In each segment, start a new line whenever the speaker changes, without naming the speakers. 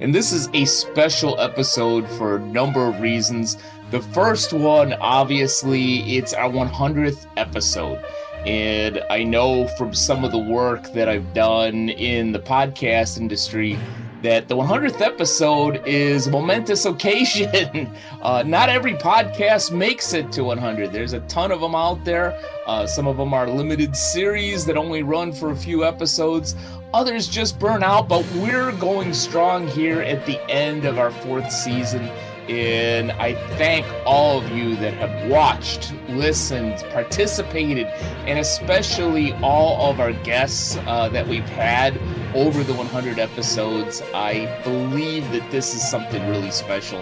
and this is a special episode for a number of reasons. The first one, obviously, it's our 100th episode. And I know from some of the work that I've done in the podcast industry that the 100th episode is a momentous occasion. uh, not every podcast makes it to 100. There's a ton of them out there. Uh, some of them are limited series that only run for a few episodes. Others just burn out, but we're going strong here at the end of our fourth season. And I thank all of you that have watched, listened, participated, and especially all of our guests uh, that we've had over the 100 episodes. I believe that this is something really special,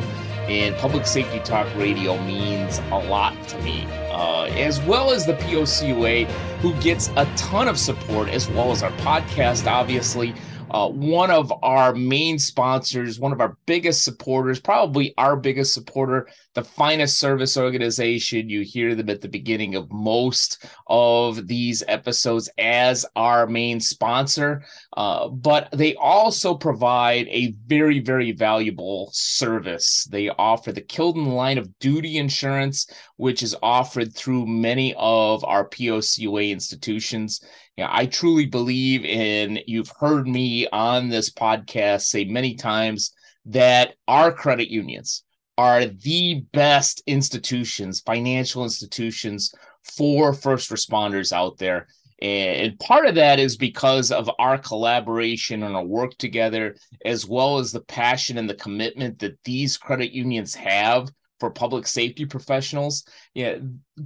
and Public Safety Talk Radio means a lot to me, uh, as well as the POCUA, who gets a ton of support, as well as our podcast, obviously uh, one of our main sponsors, one of our biggest supporters, probably our biggest supporter, the finest service organization. You hear them at the beginning of most of these episodes as our main sponsor, uh, but they also provide a very, very valuable service. They offer the Killed in line of duty insurance, which is offered through many of our POCUA institutions. Yeah, I truly believe in, you've heard me on this podcast say many times that our credit unions are the best institutions, financial institutions for first responders out there. And part of that is because of our collaboration and our work together, as well as the passion and the commitment that these credit unions have for public safety professionals. Yeah,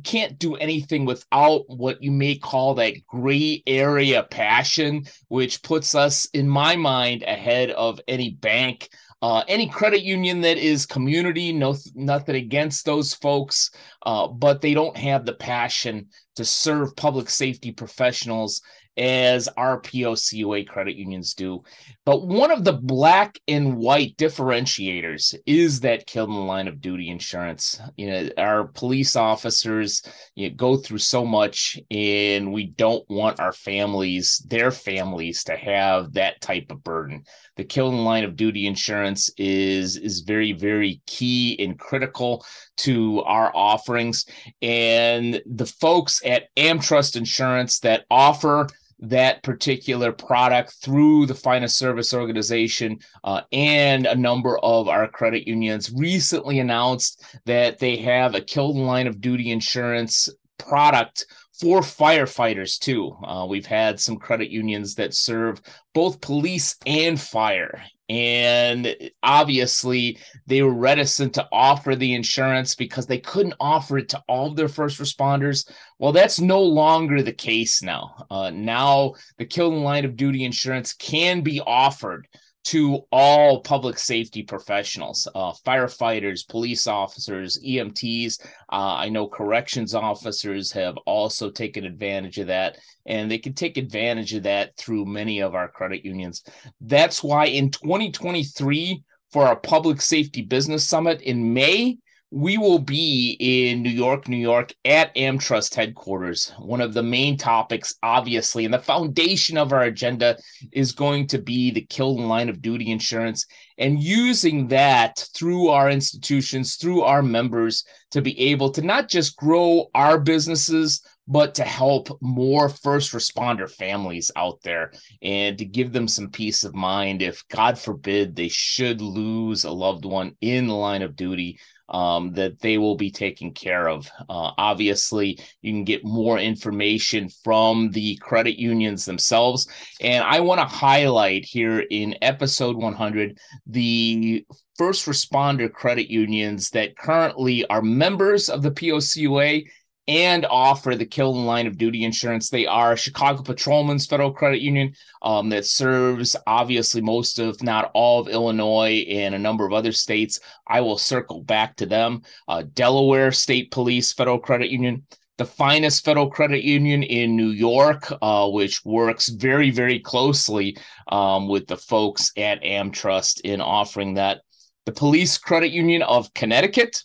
can't do anything without what you may call that gray area passion, which puts us, in my mind, ahead of any bank. Uh, any credit union that is community, no, nothing against those folks, uh, but they don't have the passion to serve public safety professionals as our POCUA credit unions do. But one of the black and white differentiators is that Killed in line of duty insurance. You know, our police officers you know, go through so much, and we don't want our families, their families, to have that type of burden. The Killed in line of duty insurance is is very, very key and critical to our offerings. And the folks at AmTrust Insurance that offer that particular product through the finest service organization uh, and a number of our credit unions recently announced that they have a Killed in line of duty insurance product for firefighters too. Uh, we've had some credit unions that serve both police and fire. And obviously, they were reticent to offer the insurance because they couldn't offer it to all of their first responders. Well, that's no longer the case now. Uh, now, the Killed in line of duty insurance can be offered to all public safety professionals, uh, firefighters, police officers, EMTs. Uh, I know corrections officers have also taken advantage of that, and they can take advantage of that through many of our credit unions. That's why in 2023, for our Public Safety Business Summit in May, we will be in New York, New York at AmTrust headquarters. One of the main topics, obviously, and the foundation of our agenda is going to be the Killed in line of duty insurance and using that through our institutions, through our members to be able to not just grow our businesses, but to help more first responder families out there and to give them some peace of mind if, God forbid, they should lose a loved one in the line of duty um, that they will be taken care of. Uh, obviously, you can get more information from the credit unions themselves. And I want to highlight here in episode 100 the first responder credit unions that currently are members of the POCUA and offer the killed in line of duty insurance. They are Chicago Patrolmen's Federal Credit Union um, that serves obviously most of, not all of Illinois and a number of other states. I will circle back to them. Uh, Delaware State Police Federal Credit Union, the finest federal credit union in New York, uh, which works very, very closely um, with the folks at AmTrust in offering that. The Police Credit Union of Connecticut,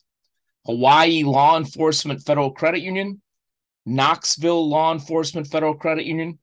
Hawaii Law Enforcement Federal Credit Union, Knoxville Law Enforcement Federal Credit Union,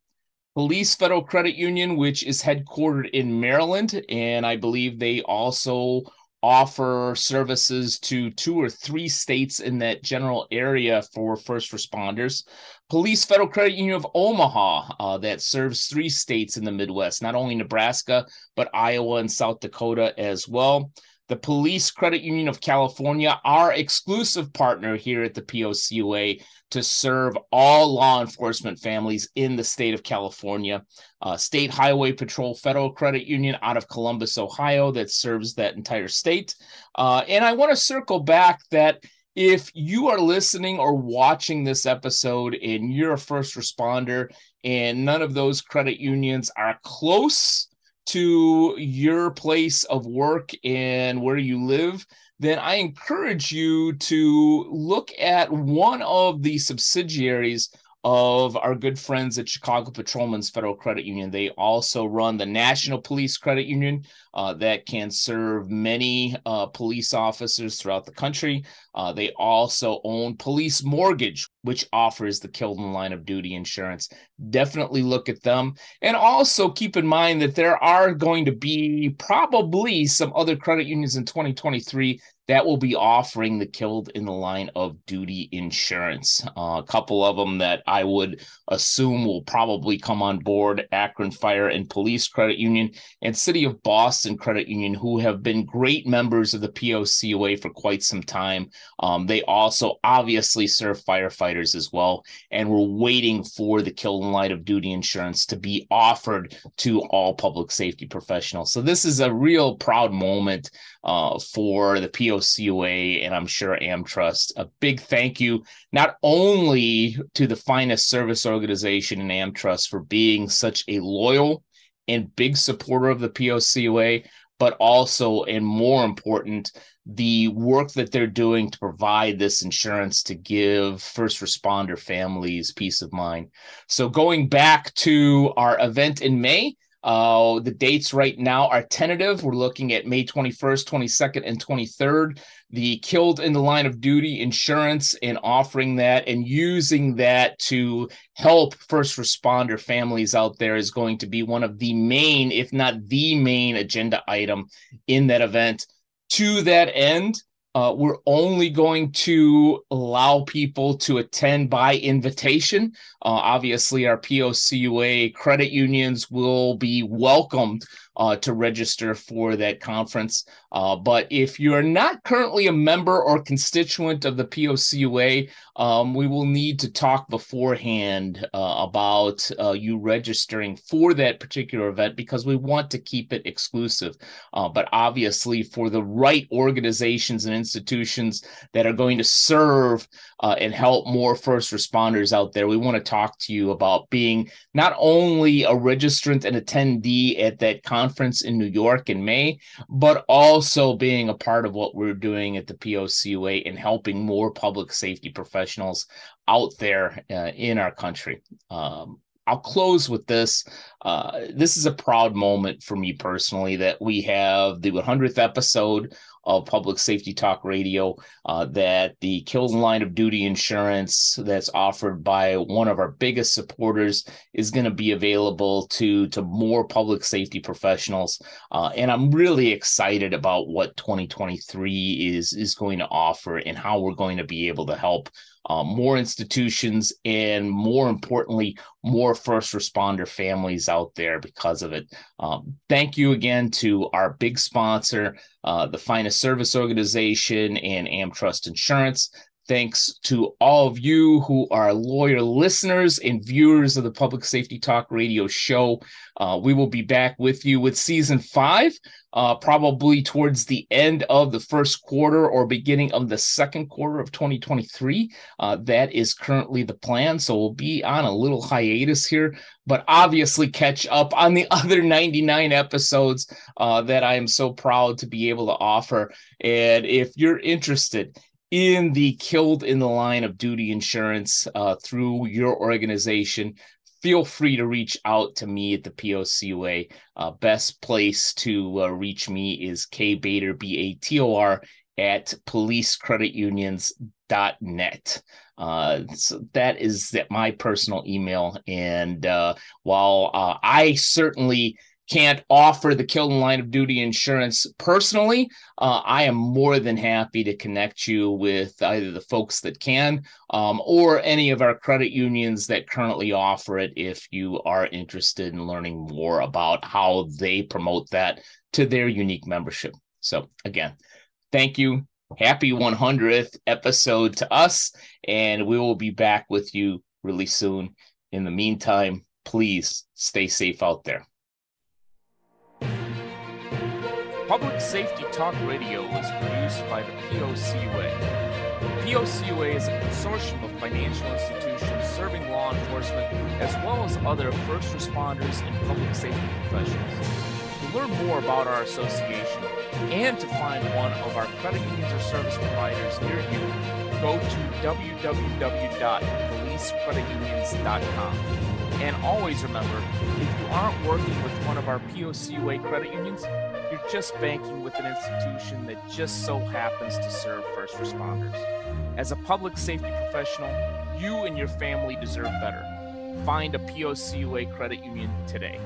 Police Federal Credit Union, which is headquartered in Maryland. And I believe they also offer services to two or three states in that general area for first responders. Police Federal Credit Union of Omaha, uh, that serves three states in the Midwest, not only Nebraska, but Iowa and South Dakota as well the Police Credit Union of California, our exclusive partner here at the POCUA to serve all law enforcement families in the state of California. Uh, state Highway Patrol Federal Credit Union out of Columbus, Ohio, that serves that entire state. Uh, and I want to circle back that if you are listening or watching this episode and you're a first responder and none of those credit unions are close to your place of work and where you live, then I encourage you to look at one of the subsidiaries of our good friends at Chicago Patrolmen's Federal Credit Union. They also run the National Police Credit Union uh, that can serve many uh, police officers throughout the country. Uh, they also own Police Mortgage, which offers the killed in line of duty insurance. Definitely look at them. And also keep in mind that there are going to be probably some other credit unions in 2023 that will be offering the killed in the line of duty insurance. Uh, a couple of them that I would assume will probably come on board Akron Fire and Police Credit Union and City of Boston And credit Union, who have been great members of the POCUA for quite some time. Um, they also obviously serve firefighters as well. And we're waiting for the killed in line of duty insurance to be offered to all public safety professionals. So this is a real proud moment uh, for the POCUA and I'm sure AmTrust. A big thank you not only to the finest service organization in AmTrust for being such a loyal and big supporter of the POCUA, but also, and more important, the work that they're doing to provide this insurance to give first responder families peace of mind. So, going back to our event in May, uh, the dates right now are tentative. We're looking at May 21st, 22nd, and 23rd. The killed in the line of duty insurance and offering that and using that to help first responder families out there is going to be one of the main, if not the main, agenda item in that event. To that end, uh, we're only going to allow people to attend by invitation. Uh, obviously, our POCUA credit unions will be welcomed uh, to register for that conference. Uh, but if you're not currently a member or constituent of the POCUA, um, we will need to talk beforehand uh, about uh, you registering for that particular event because we want to keep it exclusive. Uh, but obviously, for the right organizations and institutions that are going to serve uh, and help more first responders out there, we want to talk to you about being not only a registrant and attendee at that conference in New York in May, but also being a part of what we're doing at the POCUA and helping more public safety professionals out there uh, in our country. Um, I'll close with this. Uh, this is a proud moment for me personally that we have the 100th episode of Public Safety Talk Radio, uh, that the killed in line of duty insurance that's offered by one of our biggest supporters is going to be available to, to more public safety professionals. Uh, and I'm really excited about what 2023 is, is going to offer and how we're going to be able to help uh, more institutions, and more importantly, more first responder families out there because of it. Um, thank you again to our big sponsor, uh, the Finest Service Organization and AmTrust Insurance. Thanks to all of you who are loyal listeners and viewers of the Public Safety Talk Radio show. Uh, we will be back with you with season five, uh, probably towards the end of the first quarter or beginning of the second quarter of 2023. Uh, that is currently the plan. So we'll be on a little hiatus here, but obviously catch up on the other 99 episodes uh, that I am so proud to be able to offer. And if you're interested, in the killed in the line of duty insurance uh, through your organization, feel free to reach out to me at the POCUA. Uh, best place to uh, reach me is K Bator, B A T O R, at policecreditunions.net. Uh, so that is that my personal email. And uh, while uh, I certainly can't offer the kill line of duty insurance personally, uh, I am more than happy to connect you with either the folks that can um, or any of our credit unions that currently offer it if you are interested in learning more about how they promote that to their unique membership. So, again, thank you. Happy 100th episode to us, and we will be back with you really soon. In the meantime, please stay safe out there. Public Safety Talk Radio was produced by the POCUA. POCUA is a consortium of financial institutions serving law enforcement as well as other first responders and public safety professionals. To learn more about our association and to find one of our credit unions or service providers near you, go to www.policecreditunions.com. And always remember, if you aren't working with one of our POCUA credit unions, you're just banking with an institution that just so happens to serve first responders. As a public safety professional, you and your family deserve better. Find a POCUA credit union today.